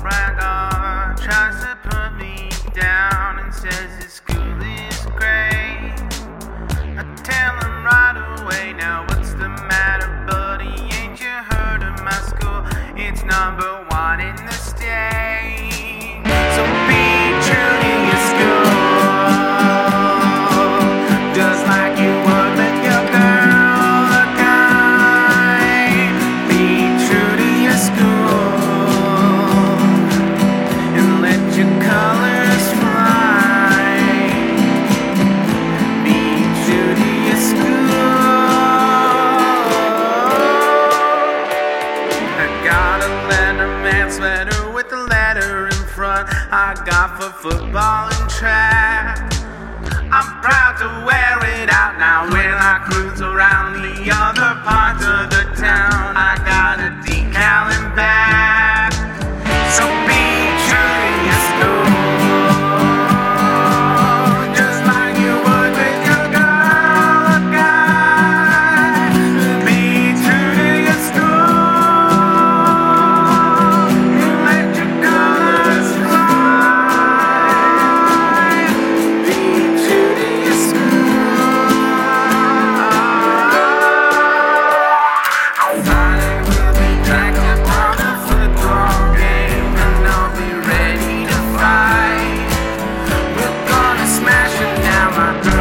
my tries to put me down and says his school is great. I tell him right away, now what's the matter, buddy? Ain't you heard of my school? It's number one in the state. With letter in front. I got for football and track. I'm proud to wear it out now when I cruise around the other parts of the Bye.